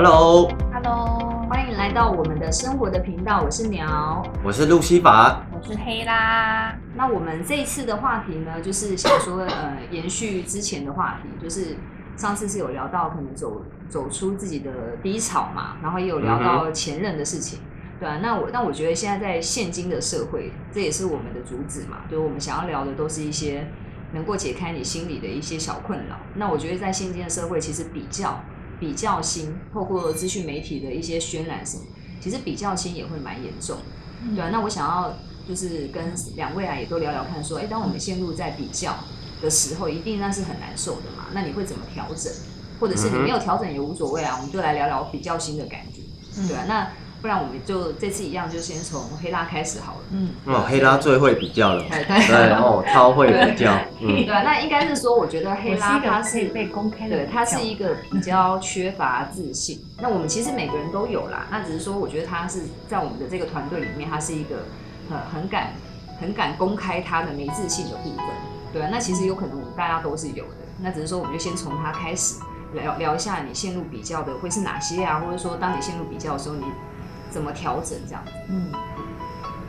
Hello，Hello，欢迎来到我们的生活的频道，我是鸟。我是路西法。我是黑啦。那我们这一次的话题呢，就是想说，呃，延续之前的话题，就是上次是有聊到可能走走出自己的低潮嘛，然后也有聊到前任的事情，对啊。那我那我觉得现在在现今的社会，这也是我们的主旨嘛，就是我们想要聊的都是一些能够解开你心里的一些小困扰。那我觉得在现今的社会，其实比较比较心，透过资讯媒体的一些渲染什么，其实比较心也会蛮严重的。对啊，那我想要就是跟两位啊也都聊聊看，说，哎，当我们陷入在比较的时候，一定那是很难受的嘛。那你会怎么调整？或者是你没有调整也无所谓啊，我们就来聊聊比较心的感觉，对啊，那不然我们就这次一样，就先从黑拉开始好了。嗯，哦，黑拉最会比较了。对对对，哦，超会比较。嗯对啊，那应该是说，我觉得黑拉它是被公开的对，他是一个比较缺乏自信。那我们其实每个人都有啦，那只是说，我觉得他是在我们的这个团队里面，他是一个很很敢很敢公开他的没自信的部分。对啊，那其实有可能我们大家都是有的，那只是说我们就先从他开始聊聊一下你陷入比较的会是哪些啊，或者说当你陷入比较的时候，你怎么调整这样子？嗯，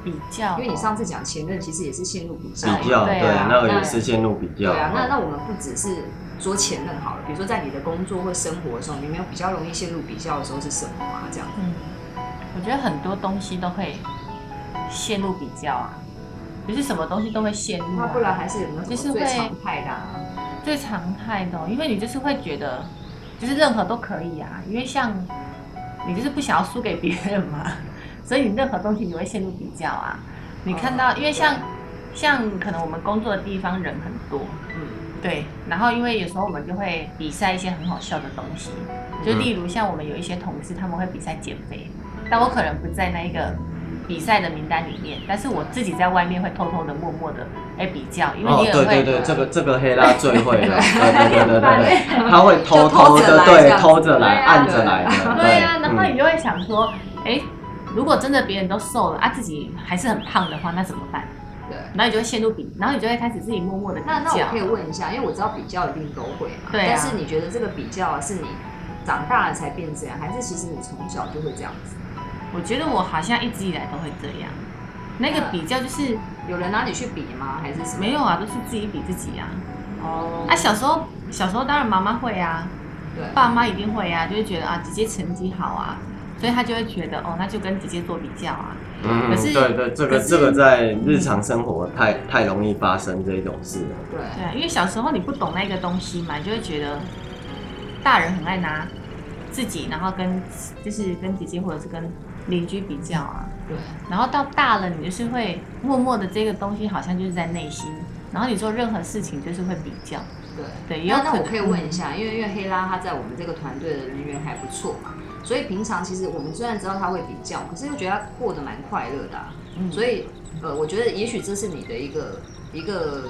比较，因为你上次讲前任其实也是陷入比较，比较，对对啊，那个也是陷入比较。对啊，那那我们不只是说前任好了，比如说在你的工作或生活的时候，你有没有比较容易陷入比较的时候是什么啊？这样子。嗯，我觉得很多东西都会陷入比较啊，就是什么东西都会陷入、啊，那不然还是有没有什就是最常态的、啊？最常态的哦、因为你就是会觉得，就是任何都可以啊，因为像你就是不想要输给别人嘛，所以你任何东西你会陷入比较啊。你看到，哦因为像像可能我们工作的地方人很多，嗯，对，然后因为有时候我们就会比赛一些很好笑的东西，就例如像我们有一些同事他们会比赛减肥，但我可能不在那一个比赛的名单里面，但是我自己在外面会偷偷的、默默的哎比较，因为哦你，也会、对对对，这个这个黑拉 最会了，对对对对对对，他会偷偷的，对，偷着来，按着来的，对呀、然后嗯你就会想说，哎、如果真的别人都瘦了啊，自己还是很胖的话，那怎么办？对。然后你就会陷入比，然后你就会开始自己默默的比较。那那我可以问一下，因为我知道比较一定都会嘛，对啊但是你觉得这个比较啊是你长大了才变这样，还是其实你从小就会这样子？我觉得我好像一直以来都会这样。那个比较就是有人拿你去比吗？还是什么？没有啊，都是自己比自己啊。哦啊，小时候小时候当然妈妈会啊，对，爸妈一定会啊，就会觉得啊姐姐成绩好啊，所以他就会觉得哦，那就跟姐姐做比较啊。嗯，可是对对，这个这个在日常生活太太容易发生这种事了。对对啊，因为小时候你不懂那个东西嘛，你就会觉得大人很爱拿自己，然后跟就是跟姐姐或者是跟邻居比较啊。对。然后到大了，你就是会默默的这个东西好像就是在内心，然后你做任何事情就是会比较。对那那我可以问一下，因为因为黑拉他在我们这个团队的人缘还不错嘛，所以平常其实我们虽然知道他会比较，可是又觉得他过得蛮快乐的啊、嗯所以呃，我觉得也许这是你的一个一个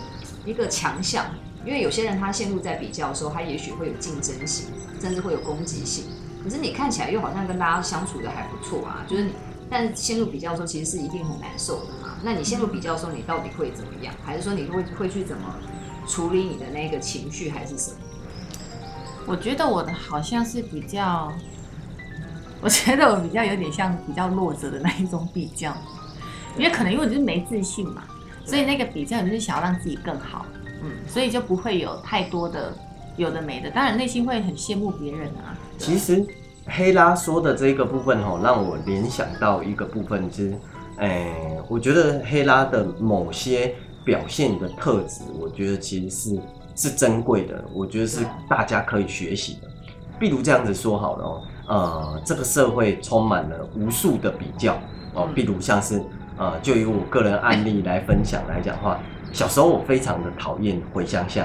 一个强项，因为有些人他陷入在比较的时候，他也许会有竞争性，甚至会有攻击性。可是你看起来又好像跟大家相处的还不错啊，就是你，但陷入比较的时候，其实是一定很难受的嘛。那你陷入比较的时候，你到底会怎么样？还是说你会会去怎么处理你的那个情绪，还是什么？我觉得我的好像是比较，我觉得我比较有点像比较弱者的那一种比较，因为可能因为我就是没自信嘛，所以那个比较你就是想要让自己更好，嗯，所以就不会有太多的有的没的，当然内心会很羡慕别人啊，其实黑拉说的这个部分哦，让我联想到一个部分是，诶、我觉得黑拉的某些表现的特质，我觉得其实是是珍贵的，我觉得是大家可以学习的。比如这样子说好了哦，呃，这个社会充满了无数的比较哦，嗯。比如像是呃，就以我个人案例来分享来讲的话，小时候我非常的讨厌回乡下，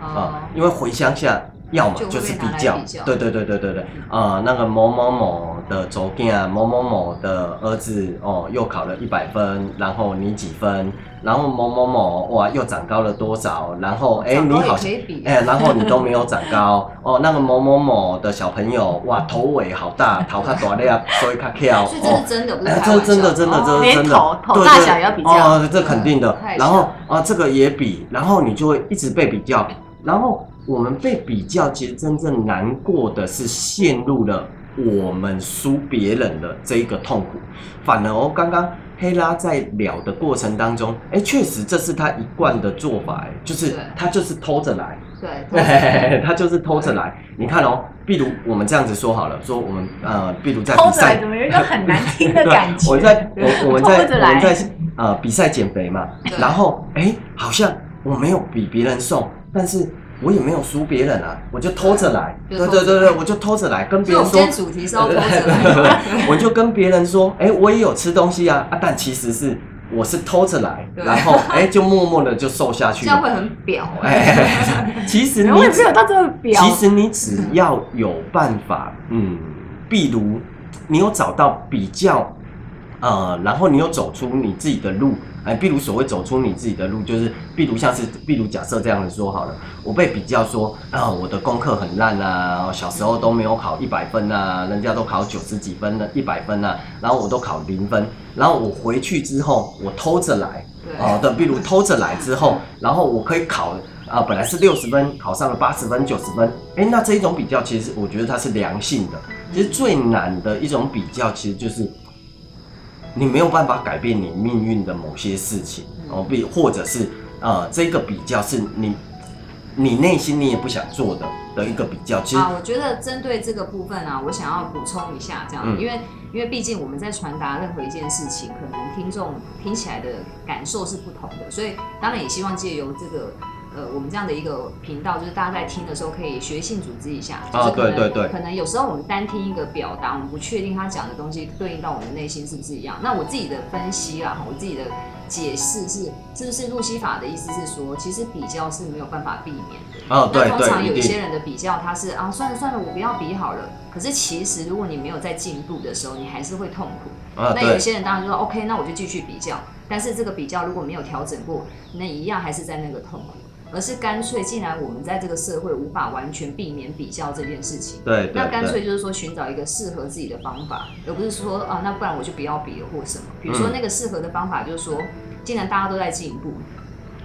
啊、哦，因为回乡下要么就是比较，对对对对对对，啊、那个某某某的走囝，某某某的儿子哦，又考了一百分，然后你几分，然后某某某哇又长高了多少，然后哎、你好像哎、然后你都没有长高 哦，那个某某某的小朋友哇头尾好大，头较大粒，所以卡翘所以 这是真的，不是哎，开玩笑。这真的真的，这哦。是真的，连头头对对大小也要比较。哦，这肯定的。然后像啊，这个也比，然后你就会一直被比较，然后我们被比较，其实真正难过的是陷入了我们输别人的这一个痛苦，反而哦，刚刚黑拉在聊的过程当中，哎，确实这是他一贯的做法，哎，就是他就是偷着来，对，对，他就是偷着来。你看哦，比如我们这样子说好了，说我们呃，比如在比偷着来赛怎，么有一个很难听的 感觉？我在我我们在 我们在呃比赛减肥嘛，然后哎，好像我没有比别人瘦，但是我也没有输别人啊，我就偷着来，对对对对，我就偷着来，跟别人说们今天，主题是要 偷着来，我就跟别人说，哎，我也有吃东西啊，啊，但其实是我是偷着来，然后哎，就默默的就瘦下去。了。这样会很表哎，其实你我也没有到这个表。其实你只要有办法，嗯，比如你有找到比较，呃，然后你又走出你自己的路，哎，比如所谓走出你自己的路，就是比如像是，比如假设这样子说好了，我被比较说啊、我的功课很烂啊，小时候都没有考一百分啊，人家都考九十几分的，一百分啊，然后我都考零分，然后我回去之后，我偷着来，对哦，对，比如偷着来之后，然后我可以考啊、本来是六十分，考上了八十分、九十分，哎，那这一种比较，其实我觉得它是良性的。其实最难的一种比较，其实就是你没有办法改变你命运的某些事情哦，比或者是呃，这个比较是你你内心你也不想做的的一个比较。其实啊，我觉得针对这个部分啊，我想要补充一下，这样，嗯因为因为毕竟我们在传达任何一件事情，可能听众听起来的感受是不同的，所以当然也希望借由这个。呃，我们这样的一个频道，就是大家在听的时候可以学性组织一下，就啊对对对可能有时候我们单听一个表达，我们不确定他讲的东西对应到我们内心是不是一样。那我自己的分析啦，我自己的解释是，是不是路西法的意思是说，其实比较是没有办法避免的。哦，对那通常有一些人的比较，他是啊，算了算了，我不要比好了。可是其实如果你没有在进步的时候，你还是会痛苦。啊，那有对些人当然就说 OK，那我就继续比较。但是这个比较如果没有调整过，那一样还是在那个痛苦。而是干脆，既然我们在这个社会无法完全避免比较这件事情，对对那干脆就是说寻找一个适合自己的方法，而不是说啊，那不然我就不要比了或什么。比如说嗯那个适合的方法就是说，既然大家都在进步，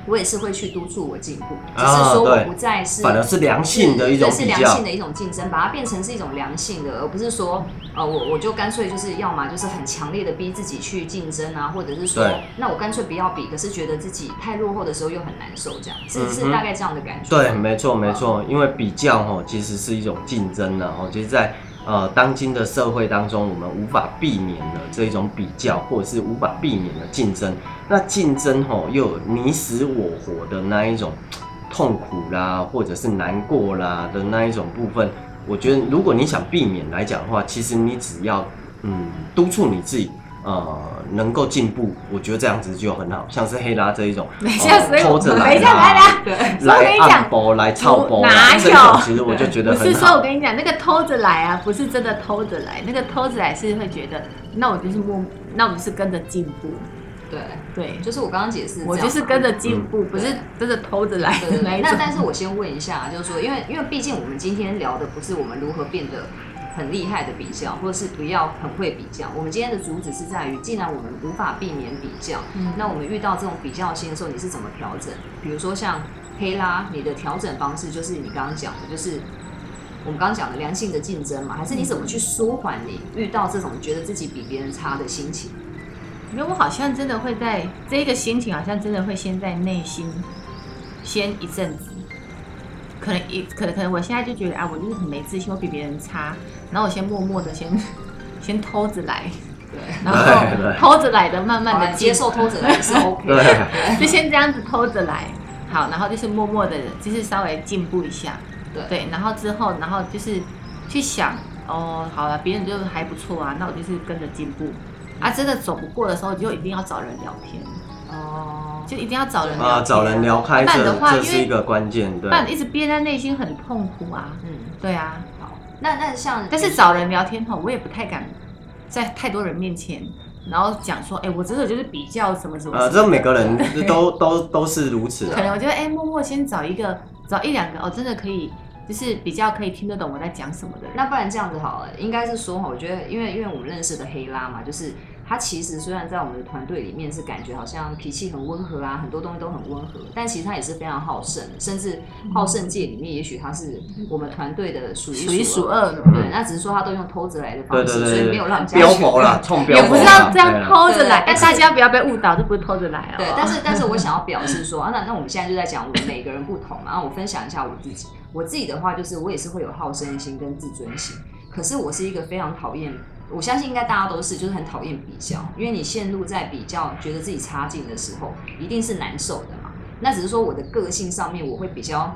我也是会去督促我进步，只啊是说我不再是反而是良性的一种对是良性的一种竞争，把它变成是一种良性的，而不是说呃我我就干脆就是要么就是很强烈的逼自己去竞争啊，或者是说那我干脆不要比，可是觉得自己太落后的时候又很难受，这样是是大概这样的感觉。对，没错没错，因为比较哈，其实是一种竞争呢。哈，其实在呃当今的社会当中，我们无法避免的这一种比较，或者是无法避免的竞争。那竞争吼，又有你死我活的那一种痛苦啦，或者是难过啦的那一种部分。我觉得，如果你想避免来讲的话，其实你只要嗯督促你自己。呃，能够进步，我觉得这样子就很好，像是黑拉这一种，等一下，呃所以偷着来等一下，啦来来，对，所以我来跟你讲按包来操包哪，有其实我就觉得不是说，我。跟你讲，那个偷着来啊，不是真的偷着来，那个偷着来是会觉得，那我就是默，那我就是跟着进步，对，对，就是我刚刚解释我就是跟着进步，嗯不是真的偷着来的那一种。那但是我先问一下，就是说，因为因为毕竟我们今天聊的不是我们如何变得很厉害的比较，或者是不要很会比较。我们今天的主旨是在于，既然我们无法避免比较，嗯那我们遇到这种比较心的时候，你是怎么调整？比如说像黑拉，你的调整方式就是你刚刚讲的，就是我们刚刚讲的良性的竞争嘛，还是你怎么去舒缓你遇到这种觉得自己比别人差的心情？因为我好像真的会在这个心情，好像真的会先在内心先一阵子，可能一可能可能我现在就觉得啊，我就是很没自信，我比别人差，然后我先默默的先 先偷着来，对，然后偷着来的，慢慢的接受偷着来是 OK。就先这样子偷着来，好，然后就是默默的，就是稍微进步一下，对。对，然后之后，然后就是去想，哦，好了，别人就还不错啊，那我就是跟着进步，啊，真的走不过的时候，就一定要找人聊天，哦，就一定要找人聊啊，天找人聊开，这的话这是一个关键，对。不。然一直憋在内心很痛苦啊，嗯，对啊，好，那那像但是找人聊天吼，我也不太敢在太多人面前，然后讲说，哎、我真的就是比较什么什么呃，什么这每个人都都都是如此啊。可能我觉得，哎、默默先找一个，找一两个哦，真的可以，就是比较可以听得懂我在讲什么的人。那不然这样子好了，应该是说哈，我觉得因为因为我们认识的黑拉嘛，就是他其实虽然在我们的团队里面是感觉好像脾气很温和啊，很多东西都很温和，但其实他也是非常好胜，甚至好胜界里面，也许他是我们团队的数数一一数二的。对，那只是说他都用偷着来的方式，对对对所以没有让人家标 冲标也不，是要这样偷着来，对对哎，大家不要被误导，这不是偷着来啊。对，但是但是我想要表示说，啊、那那我们现在就在讲我们每个人不同嘛，然后我分享一下我自己，我自己的话就是我也是会有好胜心跟自尊心，可是我是一个非常讨厌，我相信应该大家都是，就是很讨厌比较，因为你陷入在比较，觉得自己差劲的时候，一定是难受的嘛。那只是说我的个性上面，我会比较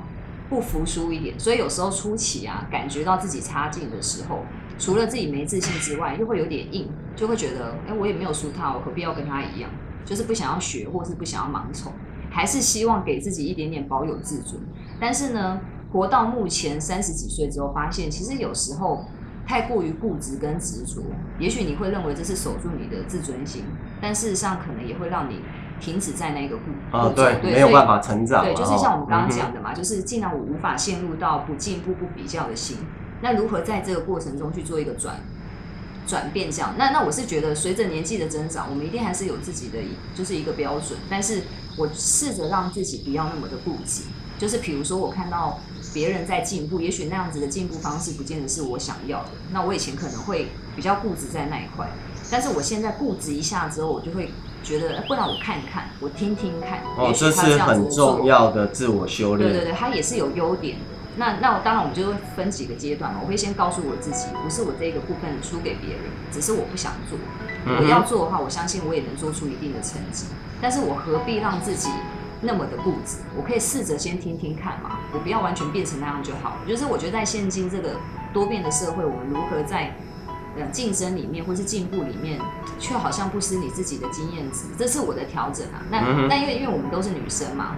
不服输一点，所以有时候初期啊，感觉到自己差劲的时候，除了自己没自信之外，又会有点硬，就会觉得，哎、我也没有输他，我何必要跟他一样？就是不想要学，或是不想要盲从，还是希望给自己一点点保有自尊。但是呢，活到目前三十几岁之后，发现其实有时候太过于固执跟执着，也许你会认为这是守住你的自尊心，但事实上可能也会让你停止在那个固执对，没有办法成长对，哦，就是像我们刚刚讲的嘛，就是既然我无法陷入到不进步、不比较的心，那如何在这个过程中去做一个转转变？这样，那那我是觉得，随着年纪的增长，我们一定还是有自己的就是一个标准，但是我试着让自己不要那么的固执，就是比如说我看到别人在进步，也许那样子的进步方式不见得是我想要的，那我以前可能会比较固执在那一块，但是我现在固执一下之后，我就会觉得，哎不然我看看，我听听看，哦，这是很重要的自我修炼。对对对，它也是有优点。那那我当然我们就会分几个阶段嘛。我会先告诉我自己，不是我这个部分输给别人，只是我不想做。嗯我要，做的话，我相信我也能做出一定的成绩。但是我何必让自己那么的固执？我可以试着先听听看嘛，我不要完全变成那样就好了。就是我觉得在现今这个多变的社会，我们如何在呃竞争里面或是进步里面，却好像不失你自己的经验值，这是我的调整啊。那、那因为因为我们都是女生嘛，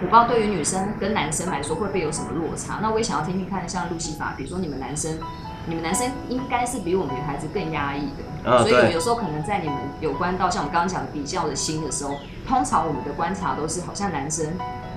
我不知道对于女生跟男生来说会不会有什么落差。那我也想要听听看，像路西法，比如说你们男生，你们男生应该是比我们女孩子更压抑的。啊所以有时候可能在你们有关到像我们刚刚讲的比较的心的时候，通常我们的观察都是好像男生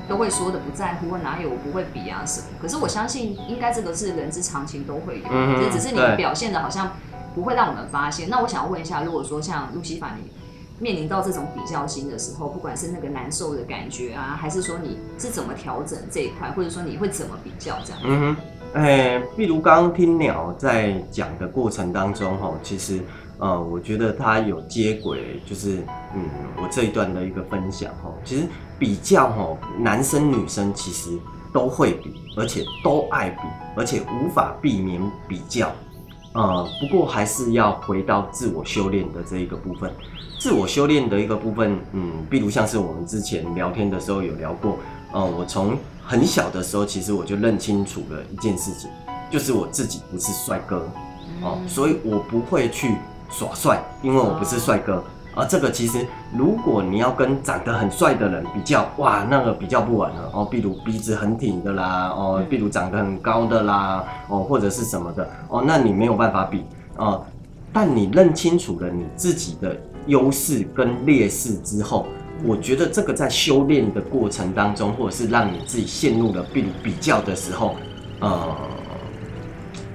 都会说的不在乎，哪有我不会比啊什么。可是我相信应该这个是人之常情都会有，只是你们表现的好像不会让我们发现。那我想要问一下，如果说像路西法你。面临到这种比较心的时候，不管是那个难受的感觉啊，还是说你是怎么调整这一块，或者说你会怎么比较这样？嗯哼，哎、譬如刚刚听鸟在讲的过程当中，哈，其实呃，我觉得它有接轨，就是嗯，我这一段的一个分享，哈，其实比较，哈，男生女生其实都会比，而且都爱比，而且无法避免比较。呃，不过还是要回到自我修炼的这一个部分。自我修炼的一个部分，嗯，比如像是我们之前聊天的时候有聊过，呃，我从很小的时候，其实我就认清楚了一件事情，就是我自己不是帅哥哦，嗯所以我不会去耍帅，因为我不是帅哥。而这个其实，如果你要跟长得很帅的人比较，哇，那个比较不完了哦。比如鼻子很挺的啦，哦，嗯比如长得很高的啦，哦，或者是什么的，哦，那你没有办法比哦。但你认清楚了你自己的优势跟劣势之后，我觉得这个在修炼的过程当中，或者是让你自己陷入了比如比较的时候，呃，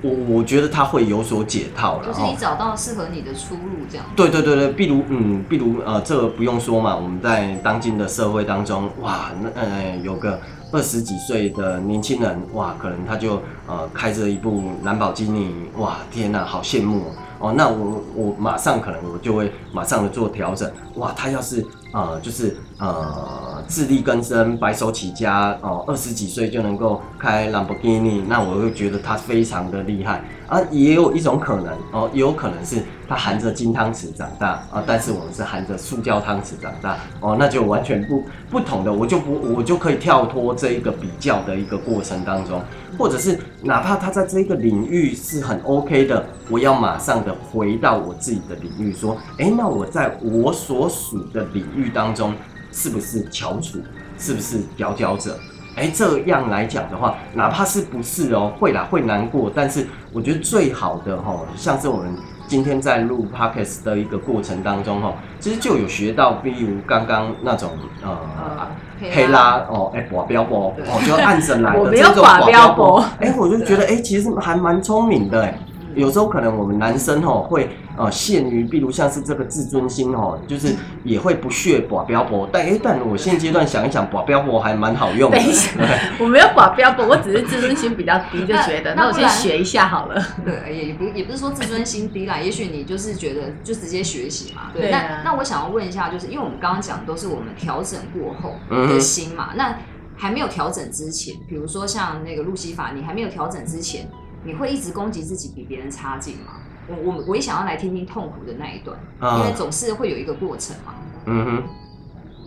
我我觉得他会有所解套了。就是你找到适合你的出路这样。对对对对，比如嗯，比如呃，这个不用说嘛，我们在当今的社会当中，哇，那呃有个二十几岁的年轻人，哇，可能他就呃开着一部兰博基尼，哇，天呐，好羡慕哦。哦，那我我马上可能我就会马上的做调整，哇，他要是呃就是呃自力更生、白手起家，哦、二十几岁就能够开兰博基尼，那我会觉得他非常的厉害啊。也有一种可能哦，也有可能是他含着金汤匙长大啊，但是我们是含着塑胶汤匙长大哦，那就完全不不同的，我就不我就可以跳脱这一个比较的一个过程当中，或者是哪怕他在这个领域是很 OK 的，我要马上的回到我自己的领域，说，哎，那我在我所属的领域当中是不是翘楚，是不是佼佼者？哎，这样来讲的话，哪怕是不是哦，会啦，会难过，但是我觉得最好的哈、哦，像是我们今天在录 podcast 的一个过程当中哈、哦，其实就有学到，比如刚刚那种呃。呃，黑拉哦，哎，保镖波哦，就按着来的这种保镖波波，哎，我就觉得哎，其实还蛮聪明的哎，有时候可能我们男生哦会呃限于，比如像是这个自尊心哦，就是也会不屑保标博，但哎，但我现阶段想一想，保标博还蛮好用的。等一下，我没有保标博，我只是自尊心比较低，就觉得 那我先学一下好了。对，也不也不是说自尊心低啦，也许你就是觉得就直接学习嘛。对，对啊那那我想要问一下，就是因为我们刚刚讲都是我们调整过后的心嘛，那还没有调整之前，比如说像那个路西法，你还没有调整之前，你会一直攻击自己比别人差劲吗？我我我也想要来听听痛苦的那一段，因为啊，总是会有一个过程嘛。嗯哼，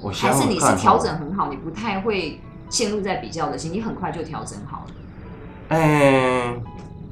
我想还是你是调整很好，你不太会陷入在比较的心，你很快就调整好了。嗯，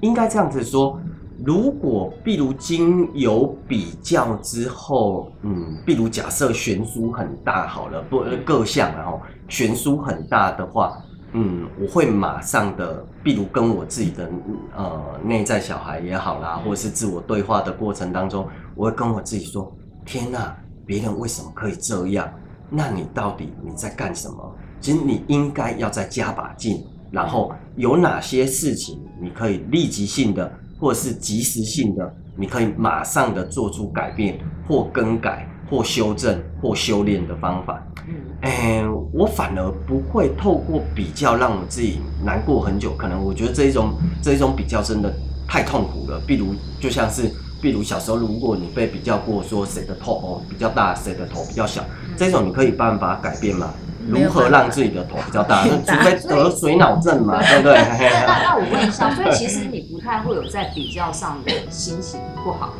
应该这样子说。如果譬如经有比较之后，嗯，譬如假设悬殊很大好了，不呃各项然后悬殊很大的话，嗯，我会马上的，比如跟我自己的呃内在小孩也好啦，或者是自我对话的过程当中，我会跟我自己说：天呐，别人为什么可以这样？那你到底你在干什么？其实你应该要再加把劲，然后有哪些事情你可以立即性的，或者是及时性的，你可以马上的做出改变或更改或修正或修炼的方法。嗯哎，我反而不会透过比较让我自己难过很久。可能我觉得这一种这一种比较真的太痛苦了。比如就像是，比如小时候如果你被比较过，说谁的头哦比较大，谁的头比较小，这种你可以办法改变吗？如何让自己的头比较大？那除非得水脑症嘛，对不对？那 那那我问一下，所以其实你不太会有在比较上的心情不好，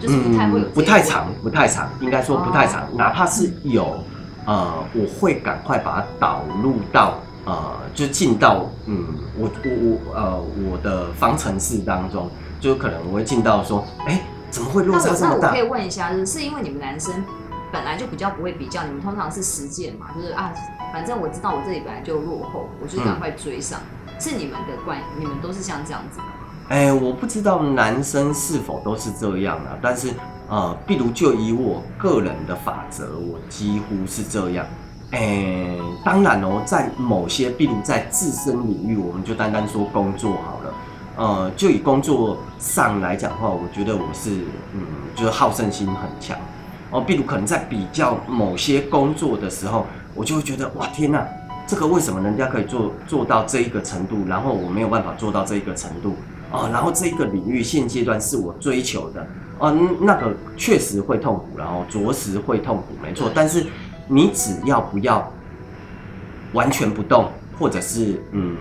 就是不太会有、嗯，不太长，不太长，应该说不太长。哦哪怕是有，呃，我会赶快把它导入到，呃，就进到，嗯，我我我呃我的方程式当中，就可能我会进到说，哎、怎么会落差这么大那我那我可以？问一下，就是是因为你们男生本来就比较不会比较，你们通常是实践嘛，就是啊，反正我知道我这里本来就落后，我就赶快追上。是你们的惯，你们都是像这样子的吗？哎、我不知道男生是否都是这样啊，但是呃，比如就以我个人的法则，我几乎是这样。哎、当然哦，在某些，比如在自身领域，我们就单单说工作好了。呃，就以工作上来讲的话，我觉得我是嗯，就是好胜心很强。哦，比如可能在比较某些工作的时候，我就会觉得哇天呐，这个为什么人家可以做做到这一个程度，然后我没有办法做到这一个程度啊？然后这一个领域现阶段是我追求的，哦、嗯那个确实会痛苦，然后着实会痛苦，没错。但是你只要不要完全不动，或者是嗯，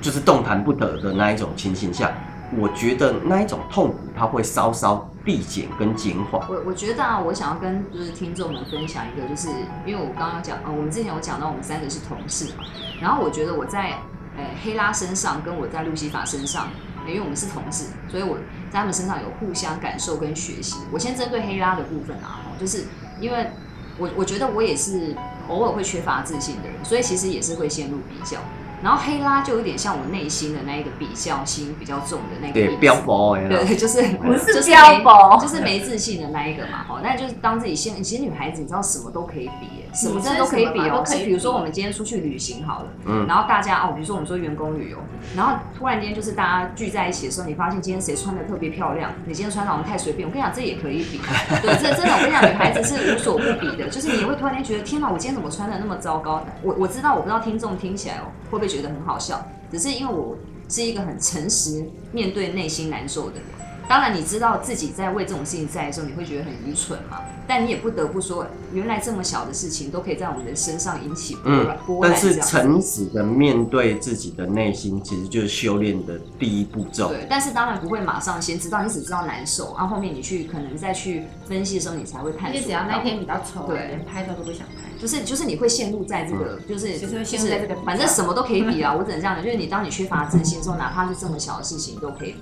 就是动弹不得的那一种情形下，我觉得那一种痛苦它会稍稍递减跟减缓。我我觉得啊，我想要跟就是听众们分享一个，就是因为我刚刚讲，呃，我们之前有讲到我们三个是同事嘛，然后我觉得我在呃黑拉身上跟我在路西法身上，因为我们是同事，所以我在他们身上有互相感受跟学习。我先针对黑拉的部分啊，就是因为我我觉得我也是偶尔会缺乏自信的人，所以其实也是会陷入比较。然后黑拉就有点像我内心的那一个比较心比较重的那个标榜哎，对，就是不是就是标没榜就是没自信的那一个嘛。好，那就是当自己先，其实女孩子你知道什么都可以比耶，什么真的都可以比哦。比如说我们今天出去旅行好了，嗯然后大家哦，比如说我们说员工旅游，然后突然间就是大家聚在一起的时候，你发现今天谁穿的特别漂亮，你今天穿的好像太随便。我跟你讲，这也可以比。对，这真的我跟你讲，女孩子是无所不比的，就是你会突然间觉得，天哪，我今天怎么穿的那么糟糕？我我知道，我不知道听众听起来哦会不会觉得很好笑，只是因为我是一个很诚实面对内心难受的人。当然，你知道自己在为这种事情在的时候，你会觉得很愚蠢嘛？但你也不得不说，原来这么小的事情都可以在我们的身上引起波嗯澜、波但是。诚实的面对自己的内心，其实就是修炼的第一步骤。对，但是当然不会马上先知道，你只知道难受，然后后面你去可能再去分析的时候，你才会探索到。而且只要那天比较丑，对连拍照都不想拍。就是就是你会陷入在这个，就是就是陷入在这个反正什么都可以比啊，我只能这样讲，就是你当你缺乏自信的时候，哪怕是这么小的事情都可以比。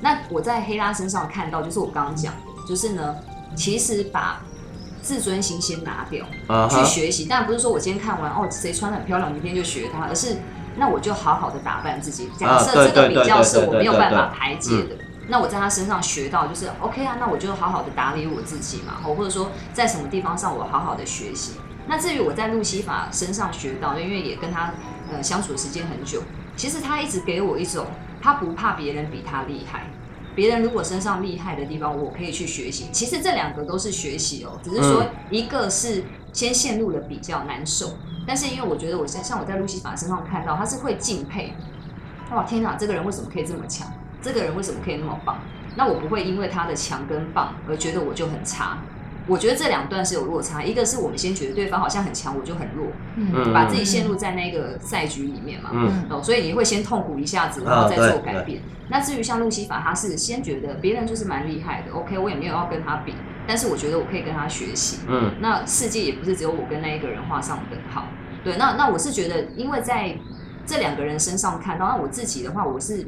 那我在黑拉身上看到，就是我刚刚讲的，就是呢，其实把自尊心先拿掉，去学习，但不是说我今天看完哦，谁穿的很漂亮，明天就学他，而是那我就好好的打扮自己。假设这个比较是我没有办法排解的，那我在他身上学到就是 OK 啊，那我就好好的打理我自己嘛，或者说在什么地方上我好好的学习。那至于我在路西法身上学到，因为也跟他呃相处时间很久，其实他一直给我一种他不怕别人比他厉害。别人如果身上厉害的地方，我可以去学习。其实这两个都是学习哦，只是说一个是先陷入了比较难受，但是因为我觉得我像像我在路西法身上看到，他是会敬佩，哇天哪，这个人为什么可以这么强？这个人为什么可以那么棒？那我不会因为他的强跟棒而觉得我就很差。我觉得这两段是有落差，一个是我们先觉得对方好像很强，我就很弱，嗯把自己陷入在那个赛局里面嘛。嗯哦，所以你会先痛苦一下子，然后再做改变。那至于像路西法，他是先觉得别人就是蛮厉害的，OK，我也没有要跟他比，但是我觉得我可以跟他学习。嗯那世界也不是只有我跟那一个人画上等号。对，那那我是觉得，因为在这两个人身上看到，那我自己的话，我是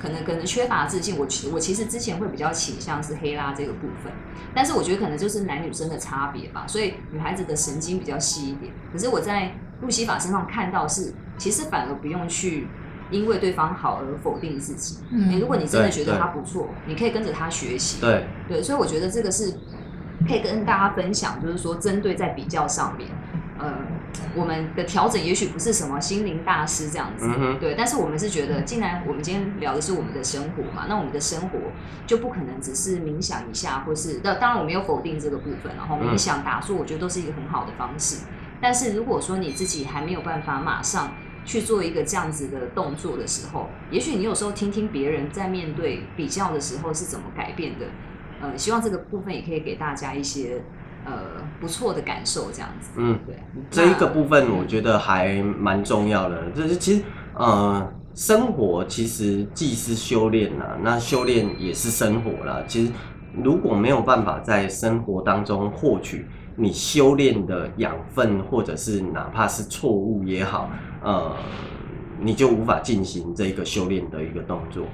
可能可能缺乏自信。我其我其实之前会比较倾向是黑拉这个部分，但是我觉得可能就是男女生的差别吧，所以女孩子的神经比较细一点。可是我在路西法身上看到是，其实反而不用去因为对方好而否定自己。嗯你如果你真的觉得他不错，你可以跟着他学习。对，对，所以我觉得这个是可以跟大家分享，就是说针对在比较上面，呃，我们的调整也许不是什么心灵大师这样子，嗯对，但是我们是觉得，既然我们今天聊的是我们的生活嘛，那我们的生活就不可能只是冥想一下，或是那当然我没有否定这个部分，然后嗯冥想打坐，我觉得都是一个很好的方式，但是如果说你自己还没有办法马上。去做一个这样子的动作的时候，也许你有时候听听别人在面对比较的时候是怎么改变的，呃，希望这个部分也可以给大家一些呃不错的感受，这样子。嗯，对，这一个部分我觉得还蛮重要的，就是其实呃，生活其实既是修炼啦，那修炼也是生活啦。其实如果没有办法在生活当中获取你修炼的养分，或者是哪怕是错误也好，呃，你就无法进行这个修炼的一个动作。